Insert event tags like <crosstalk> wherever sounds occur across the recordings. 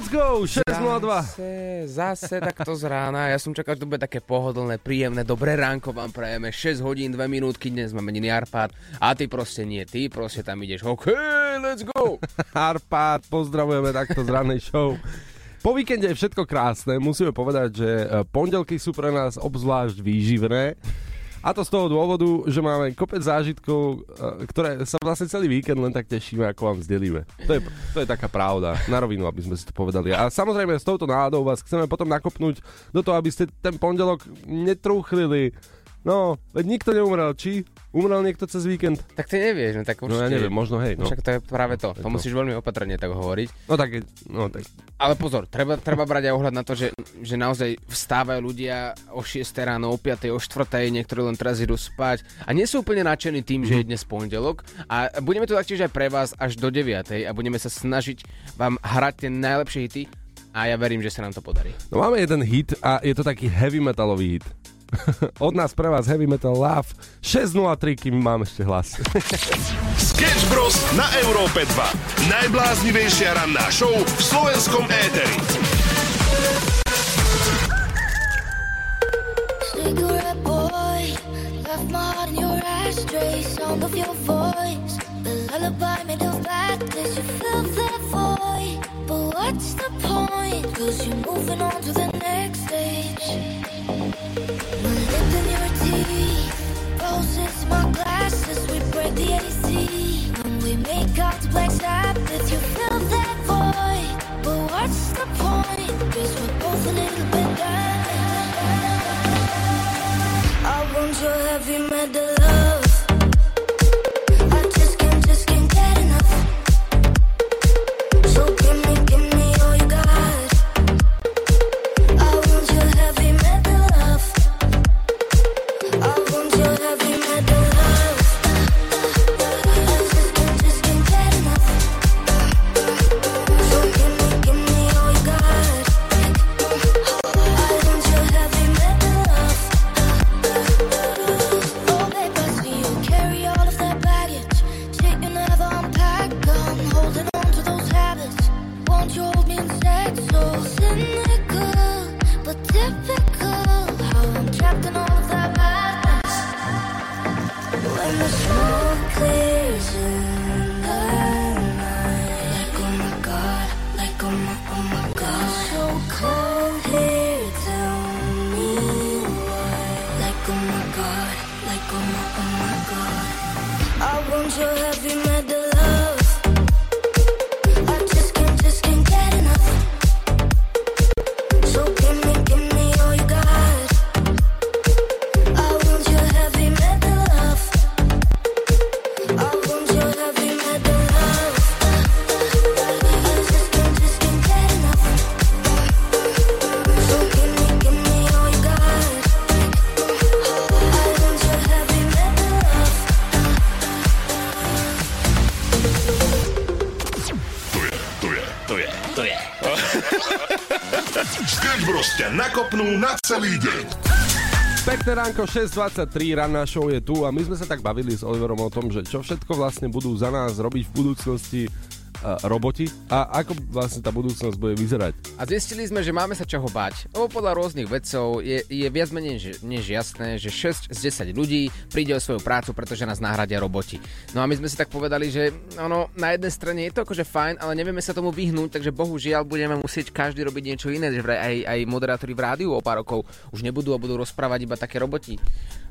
let's go, 6.02. Zase, zase takto z rána. Ja som čakal, že to bude také pohodlné, príjemné, dobré ránko vám prajeme. 6 hodín, 2 minútky, dnes máme meniny Arpad. A ty proste nie, ty proste tam ideš. OK, let's go. <laughs> Arpad, pozdravujeme takto z rannej show. Po víkende je všetko krásne, musíme povedať, že e, pondelky sú pre nás obzvlášť výživné. A to z toho dôvodu, že máme kopec zážitkov, e, ktoré sa vlastne celý víkend len tak tešíme, ako vám zdelíme. To je, to je taká pravda, na rovinu, aby sme si to povedali. A samozrejme s touto náladou vás chceme potom nakopnúť do toho, aby ste ten pondelok netrúchlili No, veď nikto neumrel, či? Umrel niekto cez víkend? Tak ty nevieš, no tak určite. No ja neviem, možno hej. No. Však to je práve to. To to. musíš veľmi opatrne tak hovoriť. No tak, no tak. Ale pozor, treba, treba brať aj ohľad na to, že, že naozaj vstávajú ľudia o 6 ráno, o 5, o 4, niektorí len teraz idú spať a nie sú úplne nadšení tým, že je dnes pondelok a budeme tu taktiež aj pre vás až do 9 a budeme sa snažiť vám hrať tie najlepšie hity a ja verím, že sa nám to podarí. No máme jeden hit a je to taký heavy metalový hit. <laughs> Od nás pre vás Heavy Metal Love 6.03, kým mám ešte hlas. <laughs> Sketch Bros. na Európe 2. Najbláznivejšia ranná show v slovenskom éteri. Cigarette boy, left my heart in your ashtray. Sound of your voice, the lullaby made of blackness. You fill that void, but what's the point? Cause you're moving on to the next stage. I want your heavy metal I want your heavy Pekné ránko, 6.23, ranná show je tu a my sme sa tak bavili s Oliverom o tom, že čo všetko vlastne budú za nás robiť v budúcnosti uh, roboti a ako vlastne tá budúcnosť bude vyzerať. A zistili sme, že máme sa čoho bať. Lebo podľa rôznych vedcov je, je viac menej než, jasné, že 6 z 10 ľudí príde o svoju prácu, pretože nás nahradia roboti. No a my sme si tak povedali, že ono, na jednej strane je to akože fajn, ale nevieme sa tomu vyhnúť, takže bohužiaľ budeme musieť každý robiť niečo iné, že vraj aj, aj moderátori v rádiu o pár rokov už nebudú a budú rozprávať iba také roboti.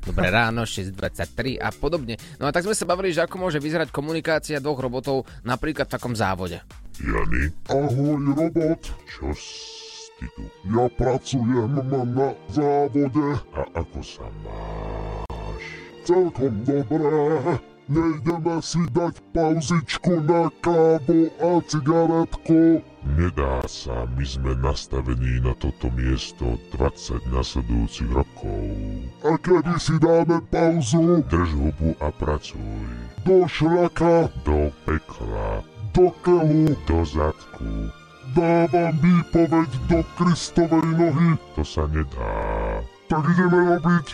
Dobré ráno, 6.23 a podobne. No a tak sme sa bavili, že ako môže vyzerať komunikácia dvoch robotov napríklad v takom závode. Jany. Ahoj, robot. Čo s- ty tu? Ja pracujem na závode. A ako sa máš? Celkom dobré. Nejdeme si dať pauzičku na kávu a cigaretku? Nedá sa, my sme nastavení na toto miesto 20 nasledujúcich rokov. A kedy si dáme pauzu? Drž hubu a pracuj. Do šľaka? Do pekla. Do keľu, do zadku. Dávam výpoveď do Kristovej nohy, to sa nedá. Tak ideme robiť.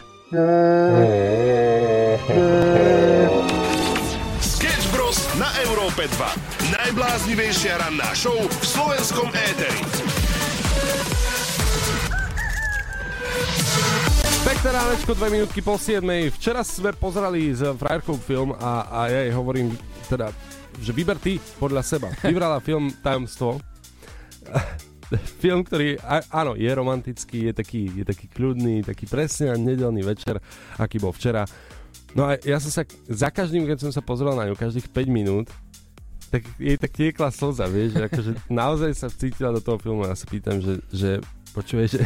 Sketch Bros. na Európe 2. Najbláznivejšia ranná show v slovenskom éteri. Pekné ránečko, dve minútky po 7. Včera sme pozerali s frajerkou film a, a ja jej hovorím, teda, že vyber ty podľa seba. Vybrala film Tajomstvo. <laughs> film, ktorý, áno, je romantický, je taký, je taký kľudný, taký presne nedelný večer, aký bol včera. No a ja som sa, za každým, keď som sa pozrel na ňu, každých 5 minút, tak jej tak tiekla slza, vieš, že akože naozaj sa vcítila do toho filmu a ja sa pýtam, že, že počuješ, že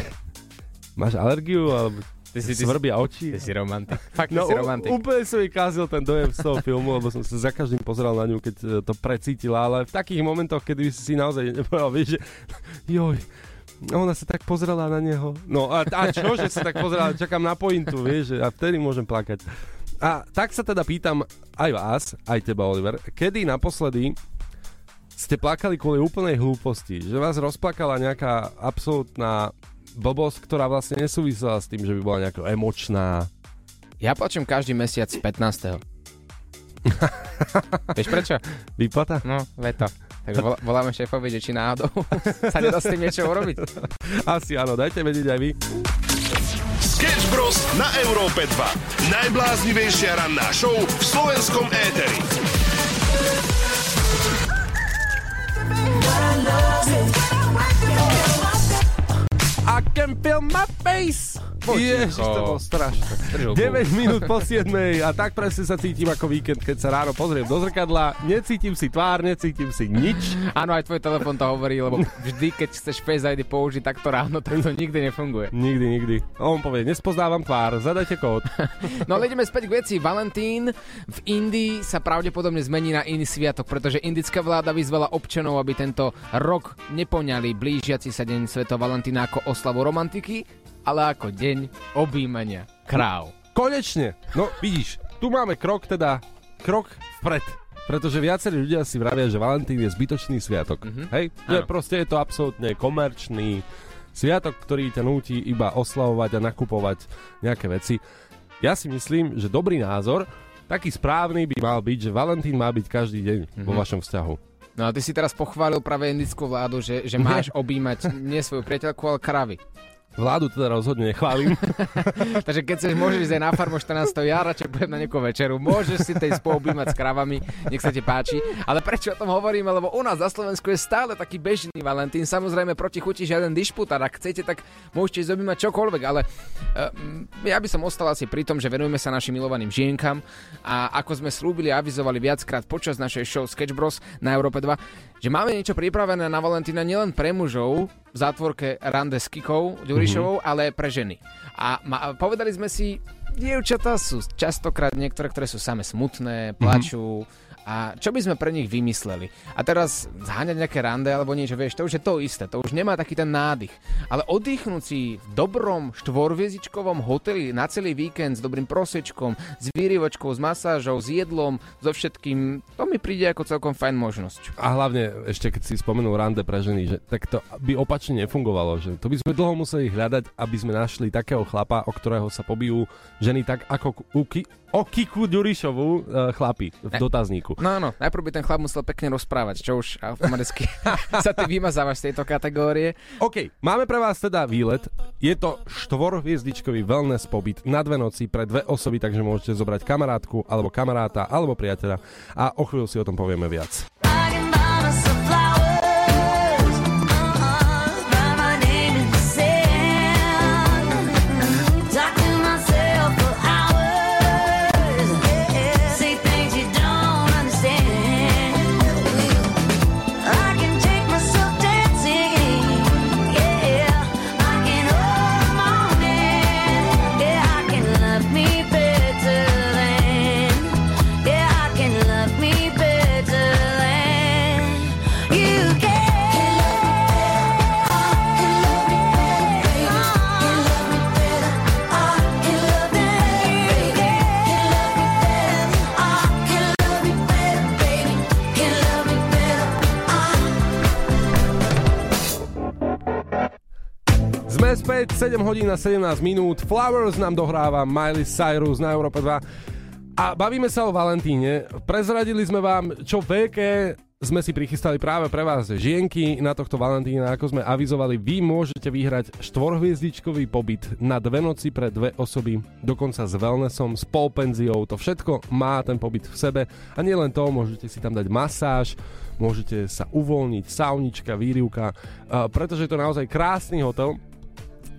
<laughs> máš alergiu, alebo Ty si, ty, svrbia oči. ty si romantik. Fakt, No ty si romantik. úplne som jej kázil ten dojem z toho filmu, lebo som sa za každým pozeral na ňu, keď e, to precítila, ale v takých momentoch, kedy si naozaj nepovedal, vieš, že joj, ona sa tak pozerala na neho. No a, a čo, že sa tak pozerala, čakám na pointu, vieš, a vtedy môžem plakať. A tak sa teda pýtam aj vás, aj teba, Oliver, kedy naposledy ste plakali kvôli úplnej hlúposti, že vás rozplakala nejaká absolútna blbosť, ktorá vlastne nesúvisela s tým, že by bola nejaká emočná, Ja plačem každý mesiac 15. <laughs> Vieš prečo? výplata? No, veto. Takže volá- voláme šéfovi, že či náhodou <laughs> sa nedá s tým niečo urobiť. Asi áno, dajte vedieť aj vy. Sketch Bros. na Európe 2. Najbláznivejšia ranná show v slovenskom éteri. I can feel my face. Ježiš, to bolo strašné. Držal 9 minút po 7 a tak presne sa cítim ako víkend, keď sa ráno pozriem do zrkadla, necítim si tvár, necítim si nič. Áno, aj tvoj telefon to hovorí, lebo vždy, keď chceš Face ID použiť takto ráno, tak to <laughs> nikdy nefunguje. Nikdy, nikdy. On povie, nespoznávam tvár, zadajte kód. <laughs> No ale ideme späť k veci. Valentín v Indii sa pravdepodobne zmení na iný sviatok, pretože indická vláda vyzvala občanov, aby tento rok nepoňali blížiaci sa deň Sveto Valentína ako oslavu romantiky, ale ako deň objímania kráv. Konečne. No, vidíš, tu máme krok, teda krok vpred. Pretože viacerí ľudia si vravia, že Valentín je zbytočný sviatok. Mm-hmm. Hej? Že proste je to absolútne komerčný sviatok, ktorý ťa núti iba oslavovať a nakupovať nejaké veci. Ja si myslím, že dobrý názor, taký správny by mal byť, že Valentín má byť každý deň mm-hmm. vo vašom vzťahu. No a ty si teraz pochválil práve indickú vládu, že, že máš <laughs> objímať nie svoju priateľku, ale kravy. Vládu teda rozhodne nechválim. <laughs> Takže keď chceš, môžeš ísť aj na farmu 14. Ja radšej budem na nejakú večeru. Môžeš si tej spoobímať s kravami, nech sa ti páči. Ale prečo o tom hovoríme? Lebo u nás na Slovensku je stále taký bežný Valentín. Samozrejme proti chuti žiaden. A ak chcete, tak môžete ísť objímať čokoľvek. Ale uh, ja by som ostal asi pri tom, že venujeme sa našim milovaným žienkam. A ako sme slúbili a avizovali viackrát počas našej show Sketch Bros na Európe 2, že máme niečo pripravené na Valentína nielen pre mužov v zátvorke Rande s Kikou Ďurišovou, mm-hmm. ale pre ženy. A ma, povedali sme si, dievčatá sú častokrát niektoré, ktoré sú same smutné, plačú. Mm-hmm. A čo by sme pre nich vymysleli? A teraz zháňať nejaké rande alebo niečo, vieš, to už je to isté, to už nemá taký ten nádych. Ale oddychnúť si v dobrom štvorviezičkovom hoteli na celý víkend s dobrým prosečkom, s výrivočkou, s masážou, s jedlom, so všetkým, to mi príde ako celkom fajn možnosť. A hlavne ešte keď si spomenul rande pre ženy, že tak to by opačne nefungovalo, že to by sme dlho museli hľadať, aby sme našli takého chlapa, o ktorého sa pobijú ženy tak ako u Ki- o Kiku Ďurišovú uh, chlapi v Ne. dotazníku. No áno, najprv by ten chlap musel pekne rozprávať, čo už automaticky <laughs> sa ty vymazávaš z tejto kategórie. OK, máme pre vás teda výlet. Je to štvorhviezdičkový wellness pobyt na dve noci pre dve osoby, takže môžete zobrať kamarátku, alebo kamaráta, alebo priateľa a o chvíľu si o tom povieme viac. Hodín a 17 minút. Flowers nám dohráva Miley Cyrus na Európe 2. A bavíme sa o Valentíne. Prezradili sme vám, čo veľké sme si prichystali práve pre vás žienky na tohto Valentína. Ako sme avizovali, vy môžete vyhrať štvorhviezdičkový pobyt na dve noci pre dve osoby, dokonca s wellnessom, s polpenziou. To všetko má ten pobyt v sebe. A nie len to, môžete si tam dať masáž, môžete sa uvoľniť, saunička, výrivka, pretože je to naozaj krásny hotel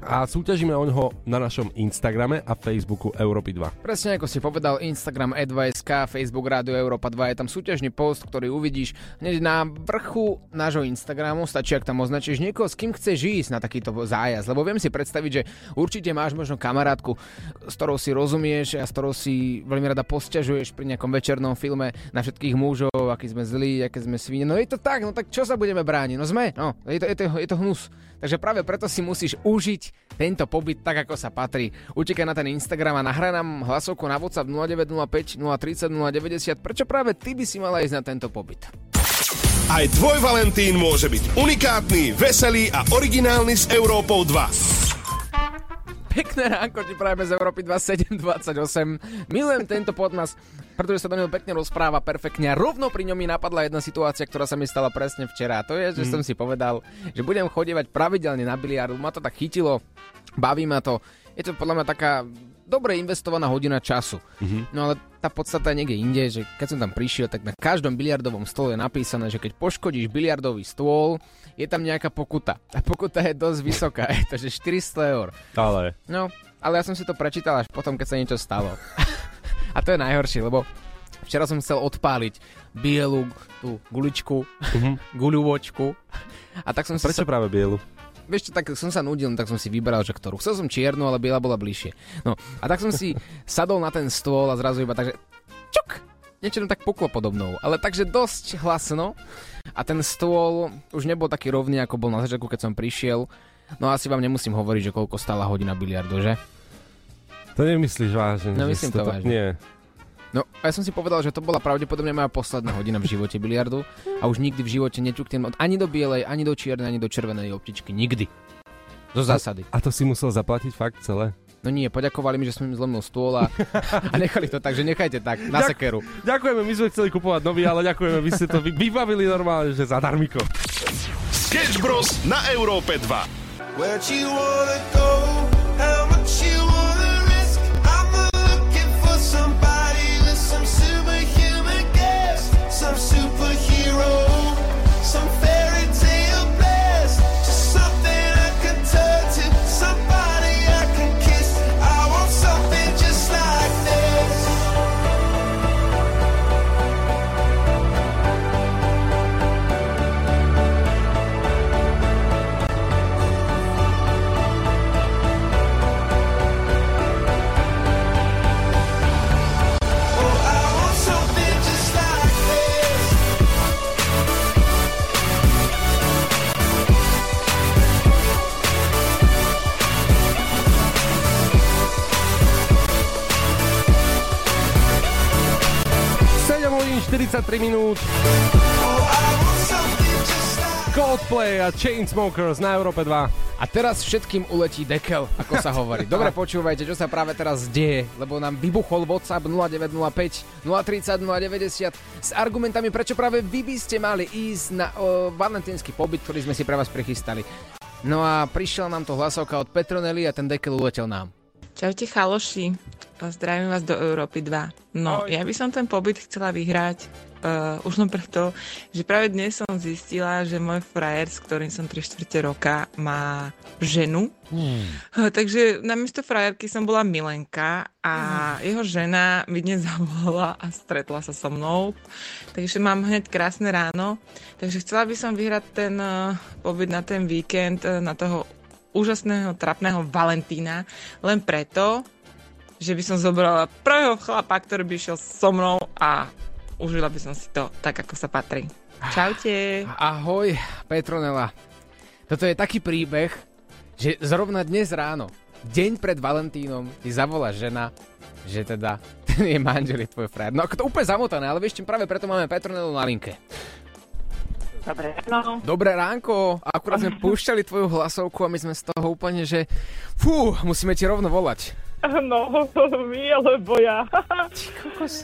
a súťažíme o ňoho na našom Instagrame a Facebooku Európy 2. Presne ako si povedal, Instagram E2SK, Facebook Rádio Európa 2, je tam súťažný post, ktorý uvidíš hneď na vrchu nášho Instagramu, stačí, ak tam označíš niekoho, s kým chceš ísť na takýto zájazd, lebo viem si predstaviť, že určite máš možno kamarátku, s ktorou si rozumieš a s ktorou si veľmi rada posťažuješ pri nejakom večernom filme na všetkých mužov, aký sme zlí, aké sme svine. No je to tak, no tak čo sa budeme brániť? No sme, no, je to, je to, je to hnus. Takže práve preto si musíš užiť tento pobyt tak, ako sa patrí. Utekaj na ten Instagram a nahraj nám hlasovku na WhatsApp 0905 030 090. Prečo práve ty by si mala ísť na tento pobyt? Aj tvoj Valentín môže byť unikátny, veselý a originálny s Európou 2. Pekné ránko ti prajeme z Európy 2728. Milujem tento podmas, pretože sa do neho pekne rozpráva perfektne a rovno pri ňom mi napadla jedna situácia, ktorá sa mi stala presne včera. A to je, že som si povedal, že budem chodievať pravidelne na biliard. Ma to tak chytilo, baví ma to. Je to podľa mňa taká dobre investovaná hodina času. No ale tá podstata niekde inde, že keď som tam prišiel, tak na každom biliardovom stole je napísané, že keď poškodíš biliardový stôl, je tam nejaká pokuta. A pokuta je dosť vysoká, <laughs> je to že 400 eur. Ale No, ale ja som si to prečítal až potom, keď sa niečo stalo. <laughs> A to je najhoršie, lebo včera som chcel odpáliť bielu tú guličku, guľuvočku. A tak som si prečo práve bielu? Vieš čo, tak som sa nudil, tak som si vybral, že ktorú. Chcel som čiernu, ale biela bola bližšie. No, a tak som si <laughs> sadol na ten stôl a zrazu iba tak, že čuk, niečo tak puklo podobnou, ale takže dosť hlasno a ten stôl už nebol taký rovný, ako bol na začiatku, keď som prišiel. No asi vám nemusím hovoriť, že koľko stála hodina biliardu, že? To nemyslíš vážne? No, myslím si to vážne. Nie. No, a ja som si povedal, že to bola pravdepodobne moja posledná hodina v živote biliardu a už nikdy v živote neťuknem ani do bielej, ani do čiernej, ani do červenej optičky. Nikdy. Zo zásady. A to si musel zaplatiť fakt celé? No nie, poďakovali mi, že som im zlomil stôl a, a nechali to tak, že nechajte tak, na Ďak- sekeru. Ďakujeme, my sme chceli kupovať nový, ale ďakujeme, vy ste to vy- vybavili normálne, že zadarmiko. Sketch Bros. na Európe 2. Where'd you wanna go? 43 minút, Coldplay a Chainsmokers na Európe 2. A teraz všetkým uletí dekel, ako sa hovorí. Dobre <laughs> počúvajte, čo sa práve teraz deje, lebo nám vybuchol WhatsApp 0905 030 090 s argumentami, prečo práve vy by ste mali ísť na o, valentínsky pobyt, ktorý sme si pre vás prichystali. No a prišiel nám to hlasovka od Petronely a ten dekel uletel nám. Čaute chaloši, zdravím vás do Európy 2. No, ja by som ten pobyt chcela vyhrať uh, už len preto, že práve dnes som zistila, že môj frajer, s ktorým som 3 čtvrte roka, má ženu. Hmm. Takže namiesto frajerky som bola Milenka a jeho žena mi dnes <laughs> zavolala a stretla sa so mnou. Takže mám hneď krásne ráno. Takže chcela by som vyhrať ten uh, pobyt na ten víkend, uh, na toho úžasného, trapného Valentína, len preto, že by som zobrala prvého chlapa, ktorý by išiel so mnou a užila by som si to tak, ako sa patrí. Čaute. Ahoj, Petronela. Toto je taký príbeh, že zrovna dnes ráno, deň pred Valentínom, ti zavolá žena, že teda <laughs> ten je manžel, je tvoj frajer. No ako to úplne zamotané, ale vieš čím práve preto máme Petronelu na linke. Dobre, no. Dobré ránko, akurát sme <laughs> púšťali tvoju hlasovku a my sme z toho úplne, že fú, musíme ti rovno volať. <laughs> No, my, alebo ja.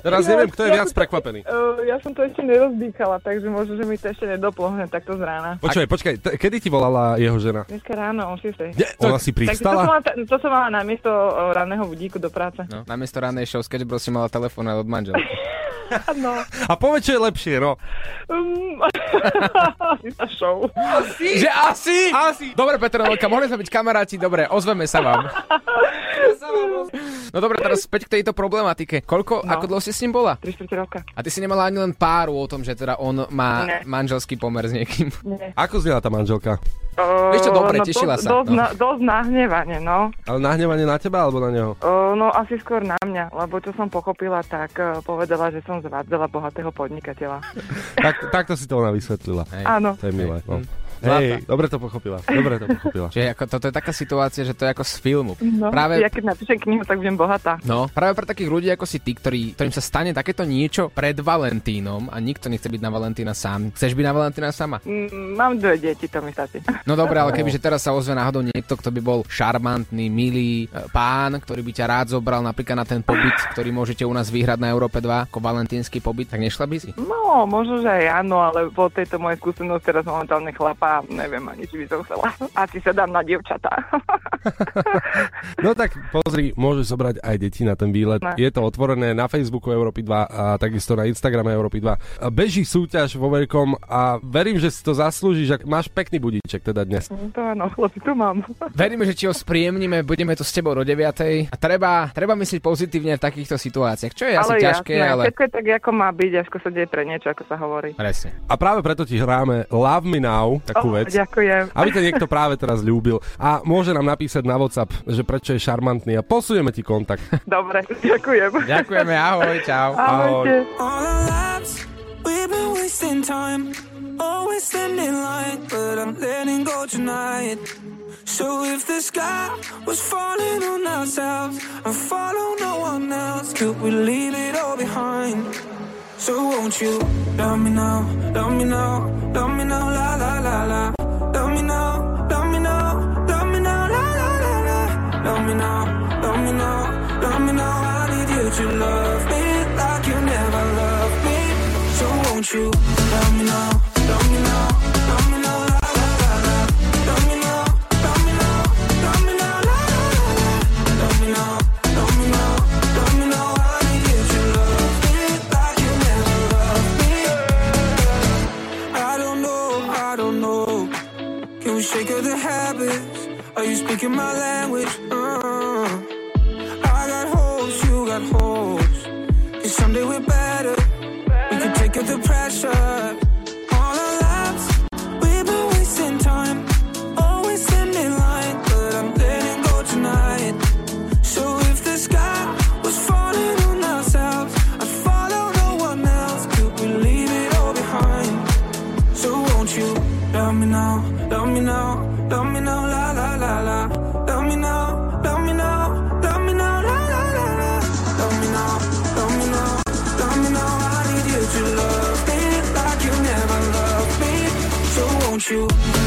Teraz neviem, kto je viac prekvapený. Uh, ja som to ešte nerozdýchala, takže možno, že mi to ešte nedoplohne takto z rána. Počkaj, počkaj, t- kedy ti volala jeho žena? Dneska ráno, o 6. Nie, ona si Takže to som, pristala? mala, to som mala namiesto uh, ranného budíku do práce. No, namiesto ranej show Sketch si mala telefón od manželky. <laughs> No. A povedz, čo je lepšie, no. <laughs> Um, asi show. Že asi? Asi. Dobre, Petronelka, mohli sme byť kamaráti, dobre, ozveme sa vám. No dobre, teraz späť k tejto problematike. Koľko, No. ako dlho si s ním bola? 3 čtvrte roka. A ty si nemala ani len páru o tom, že teda on má Ne. manželský pomer s niekým. Nie. Ako znela tá manželka? Uh, Vieš čo, dobre, tešila dosť, sa, Dosť, no. na, dosť nahnevanie, no. Ale nahnevanie na teba alebo na neho? Uh, no asi skôr na mňa, lebo čo som pochopila, tak uh, povedala, že som zvádzala bohatého podnikateľa. Tak, takto si to ona vysvetlila. Hej. Áno. To je milé. No. Hej, dobre to pochopila. Dobre to pochopila. Čiže ako, toto je taká situácia, že to je ako z filmu. No, Práve- ja keď napíšem knihu, tak budem bohatá. No, práve pre takých ľudí ako si ty, ktorí, ktorým sa stane takéto niečo pred Valentínom a nikto nechce byť na Valentína sám. Chceš byť na Valentína sama? Mm, mám dve deti, to mi stačí. No dobre, ale kebyže teraz sa ozve náhodou niekto, kto by bol šarmantný, milý e, pán, ktorý by ťa rád zobral napríklad na ten pobyt, ktorý môžete u nás vyhrať na Európe 2 ako valentínsky pobyt, tak nešla by si? No, možno, že aj áno, ale po tejto mojej skúsenosti teraz momentálne chlapa, neviem ani, či by som chcela. Asi sa dám na dievčatá. <laughs> No tak pozri, môžeš zobrať aj deti na ten výlet. Ne. Je to otvorené na Facebooku Európy 2 a takisto na Instagrame Európy 2. A Beží súťaž vo veľkom a verím, že si to zaslúžiš. Máš pekný budíček teda dnes. to áno, chlapi, tu mám. <laughs> Veríme, že ti ho spríjemníme, budeme tu s tebou do 9. A treba, treba myslieť pozitívne v takýchto situáciách, čo je asi ale ťažké, jasné, ale... všetko je tak, ako má byť, ako sa deje pre niečo, ako sa hovorí. Presne. A práve preto ti hráme Love Me Now, takú Oh, vec. ďakujem. Aby ťa niekto práve teraz ľúbil. A môže nám napísať na WhatsApp, že prečo je šarmantný a posujeme ti kontakt. Dobre, ďakujem. Ďakujeme, ahoj, čau. Ahojte. Tonight. So if the sky was falling on ourselves and follow no one else, could we leave it all behind? So won't you love me now, love me now, love me now, la la la la. Love me now, love me now, love me now, la la la la. Love me now, love me now, love me now. I need you to love me like you never loved me. So won't you love me now, you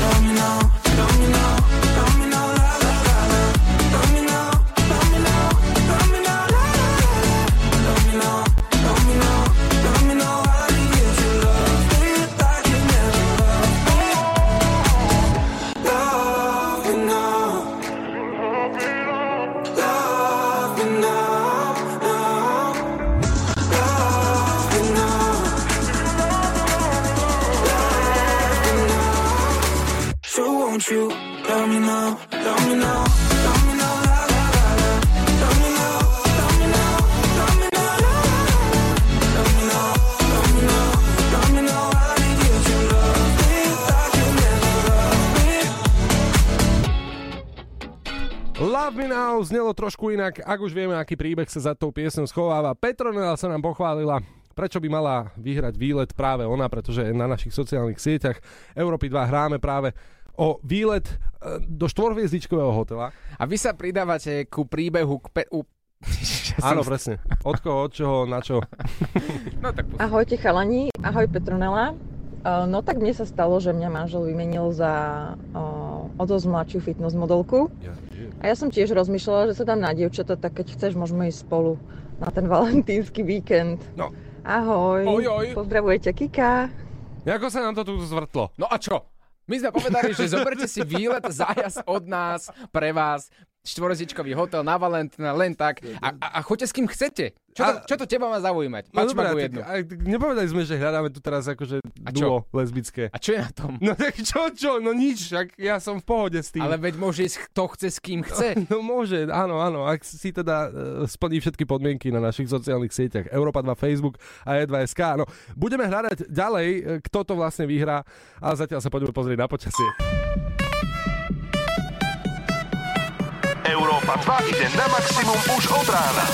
trošku inak, ak už vieme, aký príbeh sa za tou piesňou schováva. Petronela sa nám pochválila, prečo by mala vyhrať výlet práve ona, pretože na našich sociálnych sieťach Európy 2 hráme práve o výlet e, do štvorhviezdičkového hotela. A vy sa pridávate ku príbehu k pe... U... <laughs> Áno, presne. Od koho, od čoho, na čo. <laughs> No tak Ahojte chalani, ahoj Petronela. Uh, no tak mne sa stalo, že mňa manžel vymenil za uh, o dosť mladšiu fitness modelku. A ja som tiež rozmýšľala, že sa dám na dievčata, tak keď chceš, môžeme ísť spolu na ten valentínsky víkend. No. Ahoj. Oj, oj. Pozdravuje ťa Kika. Ako sa nám to tu zvrtlo? No a čo? My sme povedali, že zoberte si výlet, zájazd od nás, pre vás, štvorzičkový hotel na Valentína, len tak. A, a, a choďte s kým chcete. Čo to, A- čo to teba má zaujímať? No Pač dobré, ma tak, jednu. a, tak nepovedali sme, že hľadáme tu teraz akože A čo? duo lesbické. A čo je na tom? No tak čo, čo, no nič, ak ja som v pohode s tým. Ale veď môže ísť kto chce s kým chce. <laughs> No môže, áno, áno, ak si teda uh, splní všetky podmienky na našich sociálnych sieťach Európa 2 Facebook a E2SK. No, budeme hľadať ďalej, e, kto to vlastne vyhrá, ale zatiaľ sa poďme pozrieť na počasie. Európa 2 ide na maximum už od rána.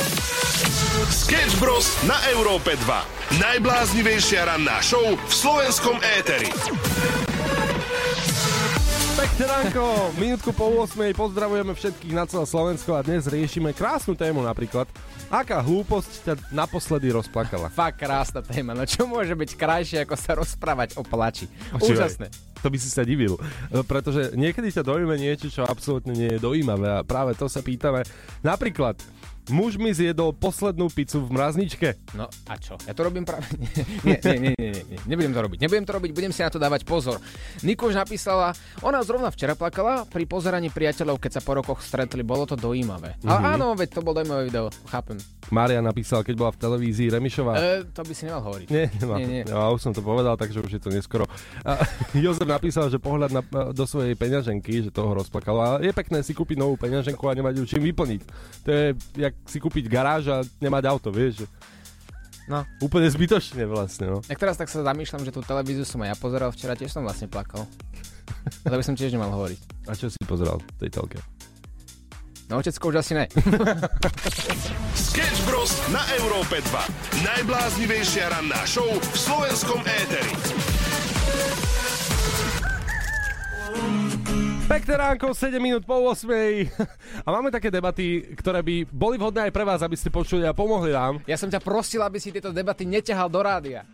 Sketch Bros. na Európe 2. Najbláznivejšia ranná show v slovenskom éteri. Pekné ránko, minútku po 8. pozdravujeme všetkých na celé Slovensko a dnes riešime krásnu tému napríklad. Aká hlúposť ťa naposledy rozplakala? Fakt krásna téma. No čo môže byť krajšie, ako sa rozprávať o plači? Počúvaj, Úžasné. To by si sa divil, pretože niekedy ťa dojme niečo, čo absolútne nie je dojímavé a práve to sa pýtame. Napríklad, muž mi zjedol poslednú pizzu v mrazničke. No a čo? Ja to robím práve... <laughs> Nie, nie, nie, nie, nie, nie. Nebudem to robiť. Nebudem to robiť, budem si na to dávať pozor. Nikož napísala, ona zrovna včera plakala pri pozeraní priateľov, keď sa po rokoch stretli. Bolo to dojímavé. Mm-hmm. Ale áno, veď to bolo dojímavé video, chápem. Mária napísala, keď bola v televízii Remišová. E, to by si nemal hovoriť. Nie, nemá. Nie, nie. No, a už som to povedal, takže už je to neskoro. A <laughs> Jozef napísal, že pohľad na, do svojej peňaženky, že toho rozplakalo. A je pekné si kúpiť novú peňaženku a nemať ju čím vyplniť. To je jak si kúpiť garáž a nemať auto, vieš. No. Úplne zbytočne vlastne, no. Jak teraz tak sa zamýšľam, že tú televíziu som aj ja pozeral včera, tiež som vlastne plakal. <laughs> Ale by som tiež nemal hovoriť. A čo si pozeral v tej telke? No otecko už asi ne. <laughs> Sketch Bros. na Európe 2. Najbláznivejšia ranná show v slovenskom éteri. Pekné ránko, 7 minút po 8. A máme také debaty, ktoré by boli vhodné aj pre vás, aby ste počuli a pomohli nám. Ja som ťa prosil, aby si tieto debaty neťahal do rádia.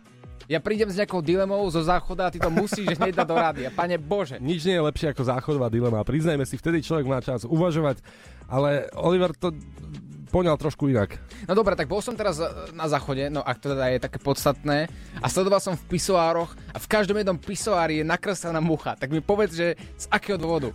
Ja prídem s nejakou dilemou zo záchoda a ty to musíš <laughs> hneď dať do rádia. Pane Bože. Nič nie je lepšie ako záchodová dilema. Priznajme si, vtedy človek má čas uvažovať, ale Oliver to poňal trošku inak. No dobre, tak bol som teraz e, na záchode, no ak to teda je také podstatné, a sledoval som v pisoároch a v každom jednom pisoári je nakreslená mucha. Tak mi povedz, že z akého dôvodu?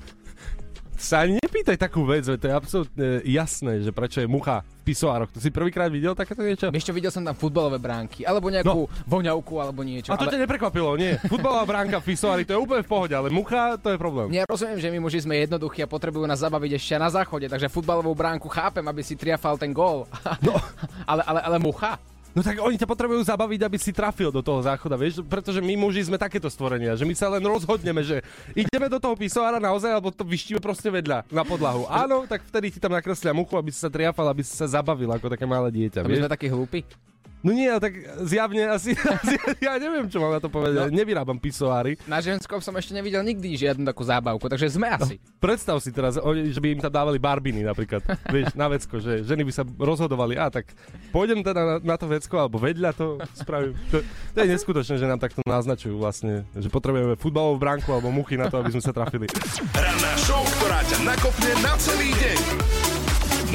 Sa ani nepýtaj takú vec, to je absolútne jasné, že prečo je mucha v pisoároch. To si prvýkrát videl takéto niečo? Čo, videl som tam futbalové bránky, alebo nejakú no. voňavku, alebo niečo. A to ťa neprekvapilo, nie. Futbalová bránka v pisoári, to je úplne v pohode, ale mucha, to je problém. Ja rozumiem, že my muži sme jednoduchí a potrebujú nás zabaviť ešte na záchode, takže futbalovú bránku chápem, aby si triafal ten gól. No. <laughs> ale, ale, ale mucha? No tak oni ťa potrebujú zabaviť, aby si trafil do toho záchoda, vieš? Pretože my muži sme takéto stvorenia, že my sa len rozhodneme, že ideme do toho pisoára naozaj, alebo to vyštíme proste vedľa na podlahu. Áno, tak vtedy ti tam nakreslia muchu, aby si sa triafal, aby si sa zabavil ako také malé dieťa, my vieš? sme takí hlúpi. No nie, tak zjavne asi, <laughs> asi ja neviem, čo mám na to povedať. No. Nevyrábam pisoáry. Na ženskom som ešte nevidel nikdy žiadnu takú zábavku, takže sme asi. Predstav si teraz, že by im tam dávali barbiny napríklad, <laughs> vieš, na vecko, že ženy by sa rozhodovali, a tak pôjdem teda na, na to vecko, alebo vedľa to spravím. To, to je neskutočné, že nám takto naznačujú vlastne, že potrebujeme futbalovú bránku alebo muchy na to, aby sme sa trafili. Ranná show, ktorá ťa nakopne na celý deň.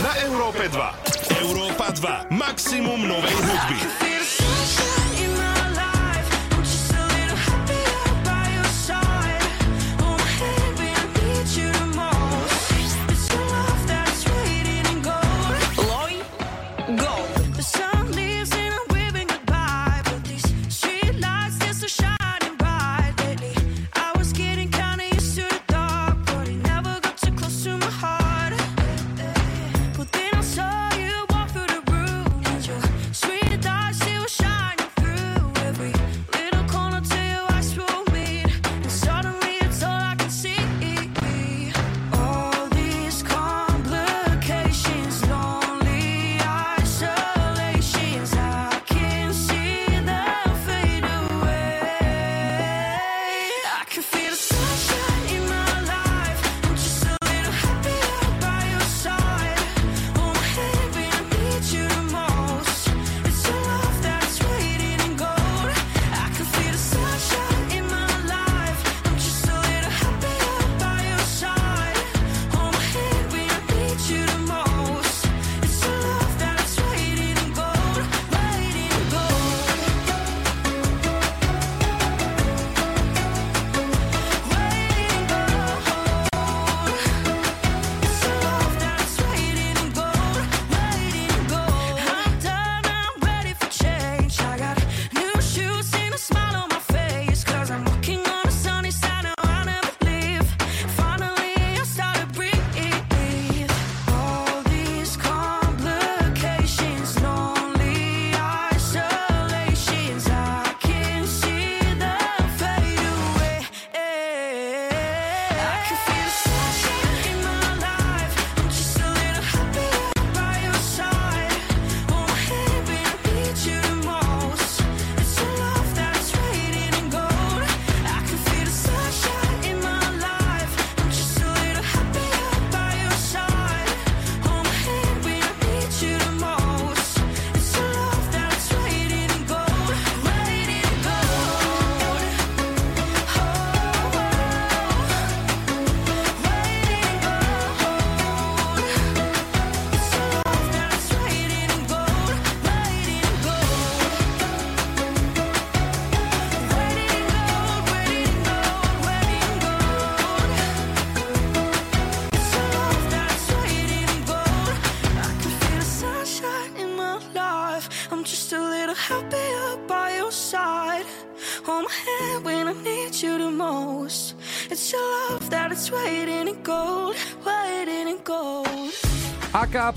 Na Európe 2. Európa 2. Maximum novej hudby.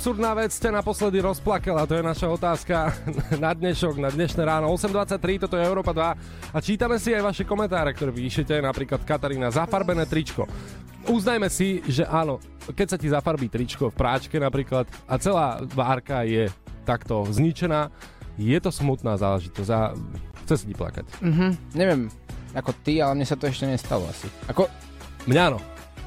Absurdná vec ste naposledy rozplakala? To je naša otázka <laughs> na dnešok, na dnešné ráno. 8.23, toto je Európa 2 a čítame si aj vaše komentáre, ktoré píšete, napríklad Katarína, zafarbené tričko. Uznajme si, že áno, keď sa ti zafarbí tričko v práčke napríklad a celá várka je takto zničená, je to smutná záležitosť a chce si ti plakať. Mhm, neviem, ako ty, ale mne sa to ešte nestalo asi. Ako, Mňa áno.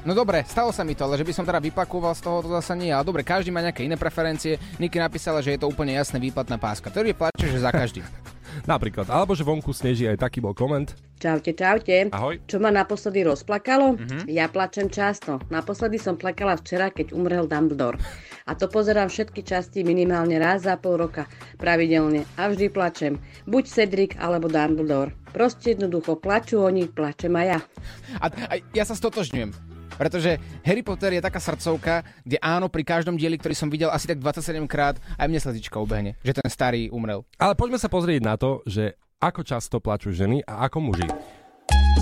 No dobre, stalo sa mi to, ale že by som teda vypakoval z toho, to zase nie. Ale dobre, každý má nejaké iné preferencie. Niky napísala, že je to úplne jasné výplatná páska. Ktorý plače, že za každým. <laughs> Napríklad. Alebo že vonku sneží, aj taký bol koment. Čaute, čaute. Ahoj. Čo ma naposledy rozplakalo? Mhm. Ja plačem často. Naposledy som plakala včera, keď umrel Dumbledore. A to pozerám všetky časti minimálne raz za pol roka, pravidelne. A vždy plačem. Buď Cedric, alebo Dumbledore. Proste jednoducho plačú oni, plačem aj ja. A, a ja sa stotožňujem. Pretože Harry Potter je taká srdcovka, kde áno, pri každom dieli, ktorý som videl asi tak 27 krát, aj mne slzička ubehne, že ten starý umrel. Ale poďme sa pozrieť na to, že ako často plačú ženy a ako muži.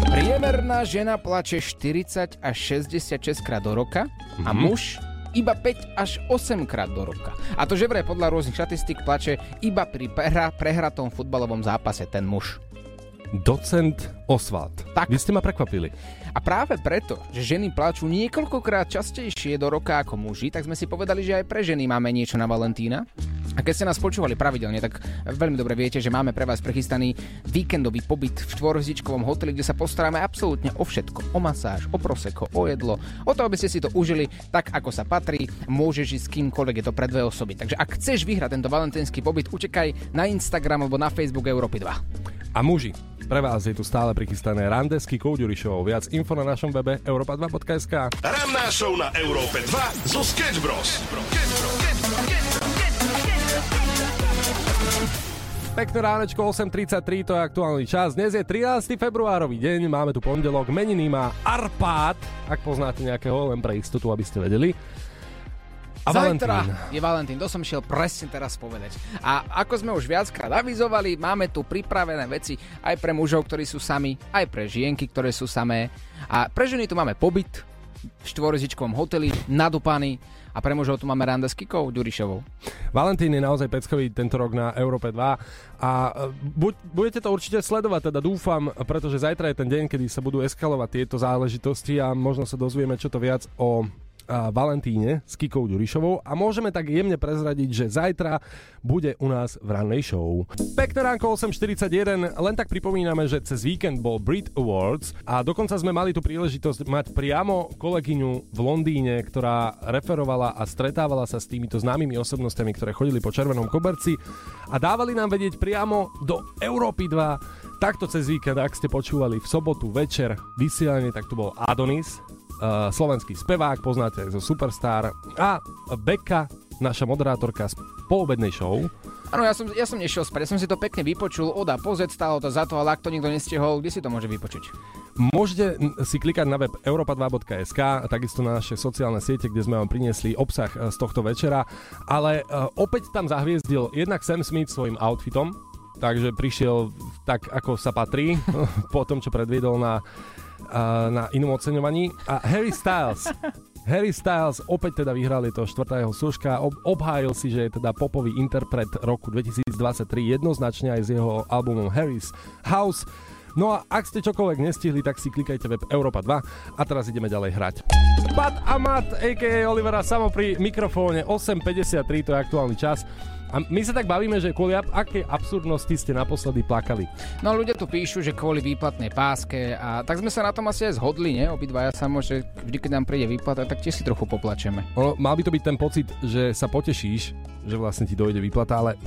Priemerná žena plače 40 až 66 krát do roka a Mhm. muž iba 5 až 8 krát do roka. A to že vraj podľa rôznych štatistík plače iba pri prehra, prehratom futbalovom zápase ten muž. Docent Oswald. Tak. Vy ste ma prekvapili. A práve preto, že ženy plačú niekoľkokrát častejšie do roka ako muži, tak sme si povedali, že aj pre ženy máme niečo na Valentína. A keď ste nás počúvali pravidelne, tak veľmi dobre viete, že máme pre vás prechystaný víkendový pobyt v štvorhviezdičkovom hoteli, kde sa postaráme absolútne o všetko. O masáž, o proseko, o jedlo, o to, aby ste si to užili tak, ako sa patrí. Môžeš ísť s kýmkoľvek, je to pre dve osoby. Takže ak chceš vyhrať tento valentínsky pobyt, učekaj na Instagram alebo na Facebook Európy 2. A muži, pre vás je tu stále prichystané randesky Kouduri Show. Viac info na našom webe europa2.sk. Ranná show na Európe 2 zo Sketch Bros. Pekné ránečko 8.33, to je aktuálny čas. Dnes je 13. februárový deň, máme tu pondelok, meniny má Arpád, ak poznáte nejakého, len pre istotu, aby ste vedeli. A Zajtra Valentín. je Valentín, to som šiel presne teraz povedať. A ako sme už viackrát avizovali, máme tu pripravené veci aj pre mužov, ktorí sú sami, aj pre žienky, ktoré sú samé. A pre ženy tu máme pobyt v štvorzičkovom hoteli, nadúpaný. A pre mužov tu máme rande s Kikou Ďurišovou. Valentín je naozaj peckový tento rok na Európe 2 a e, buď, budete to určite sledovať, teda dúfam, pretože zajtra je ten deň, kedy sa budú eskalovať tieto záležitosti a možno sa dozvieme čo to viac o Valentíne s Kikou Ďurišovou a môžeme tak jemne prezradiť, že zajtra bude u nás v rannej show. Pekné ránko 8.41, len tak pripomíname, že cez víkend bol Brit Awards a dokonca sme mali tu príležitosť mať priamo kolegyňu v Londýne, ktorá referovala a stretávala sa s týmito známymi osobnostiami, ktoré chodili po červenom koberci a dávali nám vedieť priamo do Európy 2 Takto cez víkend, ak ste počúvali v sobotu večer vysielanie, tak tu bol Adonis, uh, slovenský spevák, poznáte zo Superstar a Beka, naša moderátorka z poobednej show. Áno, ja som, ja som nešiel spať, ja som si to pekne vypočul, oda pozet, stálo to za to, ale ak to nikto nestihol, kde si to môže vypočuť? Môžete si klikať na web europa2.sk a takisto na naše sociálne siete, kde sme vám priniesli obsah e, z tohto večera, ale uh, opäť tam zahviezdil jednak Sam Smith svojim outfitom, takže prišiel tak, ako sa patrí, <laughs> po tom, čo predviedol na, na inom oceňovaní. A Harry Styles, <laughs> Harry Styles opäť teda vyhral, je to štvrtá jeho súška, ob, obhájil si, že je teda popový interpret roku 2023 jednoznačne aj s jeho albumom Harry's House. No a ak ste čokoľvek nestihli, tak si klikajte web Europa 2 a teraz ideme ďalej hrať. Pat a Mat, a.k.a. Olivera Samo pri mikrofóne 8.53, to je aktuálny čas. A my sa tak bavíme, že kvôli ab- aké absurdnosti ste naposledy plakali. No ľudia tu píšu, že kvôli výplatnej páske a tak sme sa na tom asi aj zhodli, ne? Obidvaja samo, že vždy, keď nám príde výplata, tak tiež si trochu poplačeme. Ono, mal by to byť ten pocit, že sa potešíš, že vlastne ti dojde výplata, ale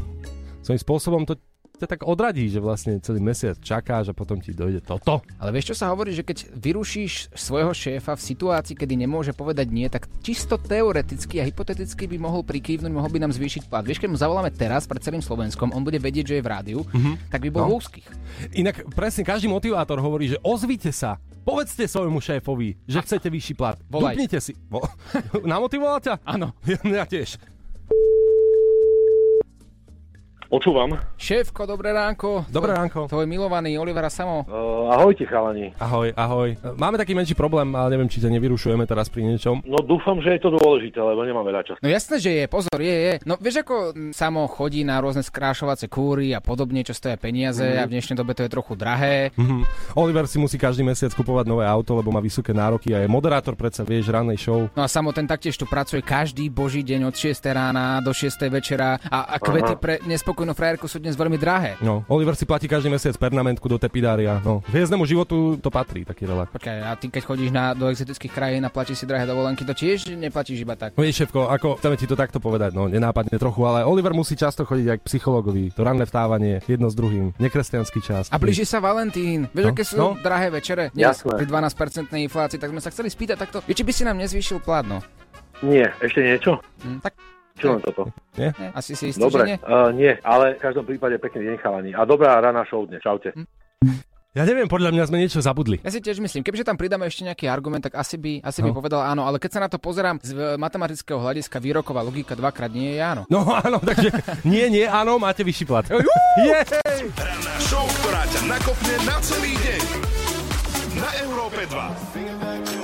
svojím spôsobom to ťa tak odradí, že vlastne celý mesiac čakáš a potom ti dojde toto. Ale vieš, čo sa hovorí, že keď vyrušíš svojho šéfa v situácii, kedy nemôže povedať nie, tak čisto teoreticky a hypoteticky by mohol prikývnuť, mohol by nám zvýšiť plat. Vieš, keď mu zavoláme teraz pred celým Slovenskom, on bude vedieť, že je v rádiu, Mhm. tak by bol No. úzkých. Inak presne každý motivátor hovorí, že ozvite sa, povedzte svojmu šéfovi, že chcete vyšší plat. Volaj. Dupnite si. Vo... <laughs> Namotivoval ťa? Áno. Ja, <laughs> ja tiež. Počúvam. Šéfko, dobré ránko. Dobré ránko. Tvoj milovaný Olivera Samo. Uh, ahojte, chalani. Ahoj, ahoj. Máme taký menší problém, ale neviem, či ťa nevyrušujeme teraz pri niečom. No dúfam, že je to dôležité, lebo nemám veľa času. No jasné, že je, pozor, je, je. No vieš, ako Samo chodí na rôzne skrášovacie kúry a podobne, čo stoja peniaze Mhm. a v dnešnej dobe to je trochu drahé. Mhm. Oliver si musí každý mesiac kupovať nové auto, lebo má vysoké nároky a je moderátor predsa, vieš, rannej show. No a Samo ten taktiež tu pracuje každý boží deň od 6 rána do 6 večera a, a kvety Aha. pre nespokojnú frajerku sú dnes veľmi drahé. No, Oliver si platí každý mesiac pernamentku do tepidária. No, hviezdnemu životu to patrí, taký relax. Počkaj, a ty keď chodíš na, do exotických krajín a platíš si drahé dovolenky, to tiež neplatíš iba tak. No vieš, šéfko, ako chceme ti to takto povedať, no nenápadne trochu, ale Oliver musí často chodiť aj k psychologovi, to ranné vstávanie, jedno s druhým, nekresťanský čas. A blíži sa Valentín. Vieš, No, aké sú no. drahé večere dnes Jasné. pri 12% inflácii, tak sme sa chceli spýtať takto, či by si nám nezvýšil plat, no. Nie, ešte niečo? Hm, tak Čo len toto? Nie? Nie, asi si istý, že Dobre, nie? uh, nie, ale v každom prípade pekný deň, chalani. A dobrá rána show dnes. Čaute. Ja neviem, podľa mňa sme niečo zabudli. Ja si tiež myslím, kebyže tam pridáme ešte nejaký argument, tak asi by, asi by No. povedal áno, ale keď sa na to pozerám z e, matematického hľadiska, výroková logika dvakrát nie je áno. No <laughs> áno, takže nie, nie, áno, máte vyšší plat. <laughs> Ranná show, ktorá ťa nakopne na celý deň. Na Európe 2.